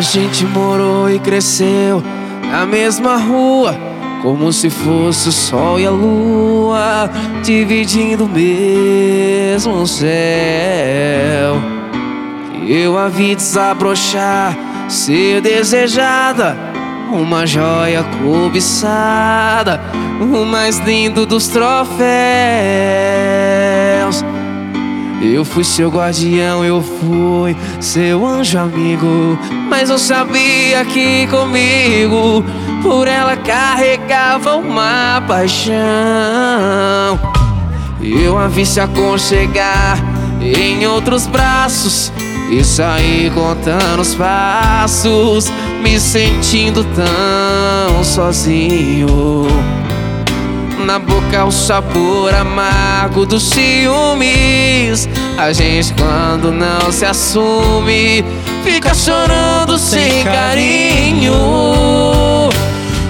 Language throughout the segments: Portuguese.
gente morou e cresceu na mesma rua, como se fosse o sol e a lua dividindo o mesmo céu. Eu a vi desabrochar, ser desejada, uma joia cobiçada, o mais lindo dos troféus. Eu fui seu guardião, eu fui seu anjo amigo. Mas eu sabia que comigo, por ela carregava uma paixão. Eu a vi se aconchegar em outros braços. E saí contando os passos, me sentindo tão sozinho. Na boca o sabor amargo dos ciúmes. A gente quando não se assume Fica chorando sem carinho.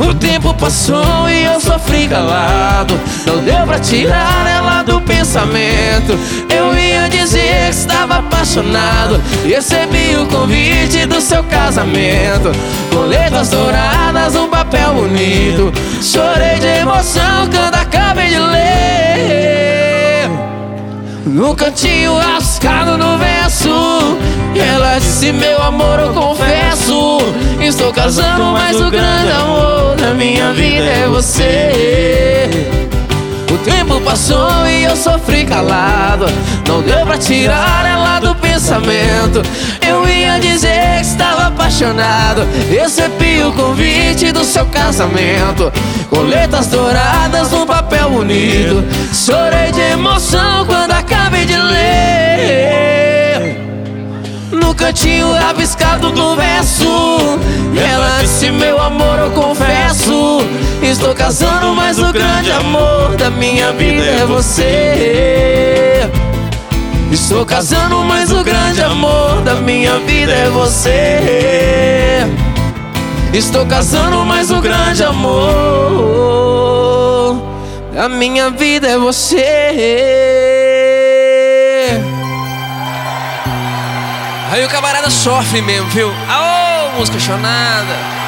O tempo passou e eu sofri calado. Não deu pra tirar ela do pensamento. Eu ia dizer que estava apaixonado. Recebi o convite do seu casamento. Com letras douradas, um papel bonito. Chorei de emoção quando acabei de ler. No cantinho rascado no verso Ela disse, meu amor, eu confesso Estou casando, mas o grande amor da minha vida é você. O tempo passou e eu sofri calado. Não deu pra tirar ela do pensamento. Eu ia dizer apaixonado. Recebi o convite do seu casamento Com letras douradas num papel bonito Chorei de emoção quando acabei de ler. No cantinho rabiscado do verso Ela disse, meu amor, eu confesso. Estou casando, mas o grande amor da minha vida é você. Estou casando, mas o grande amor da minha vida é você. Estou casando, mas o grande amor da minha vida é você. Aí o camarada sofre mesmo, viu? Aô, música chonada.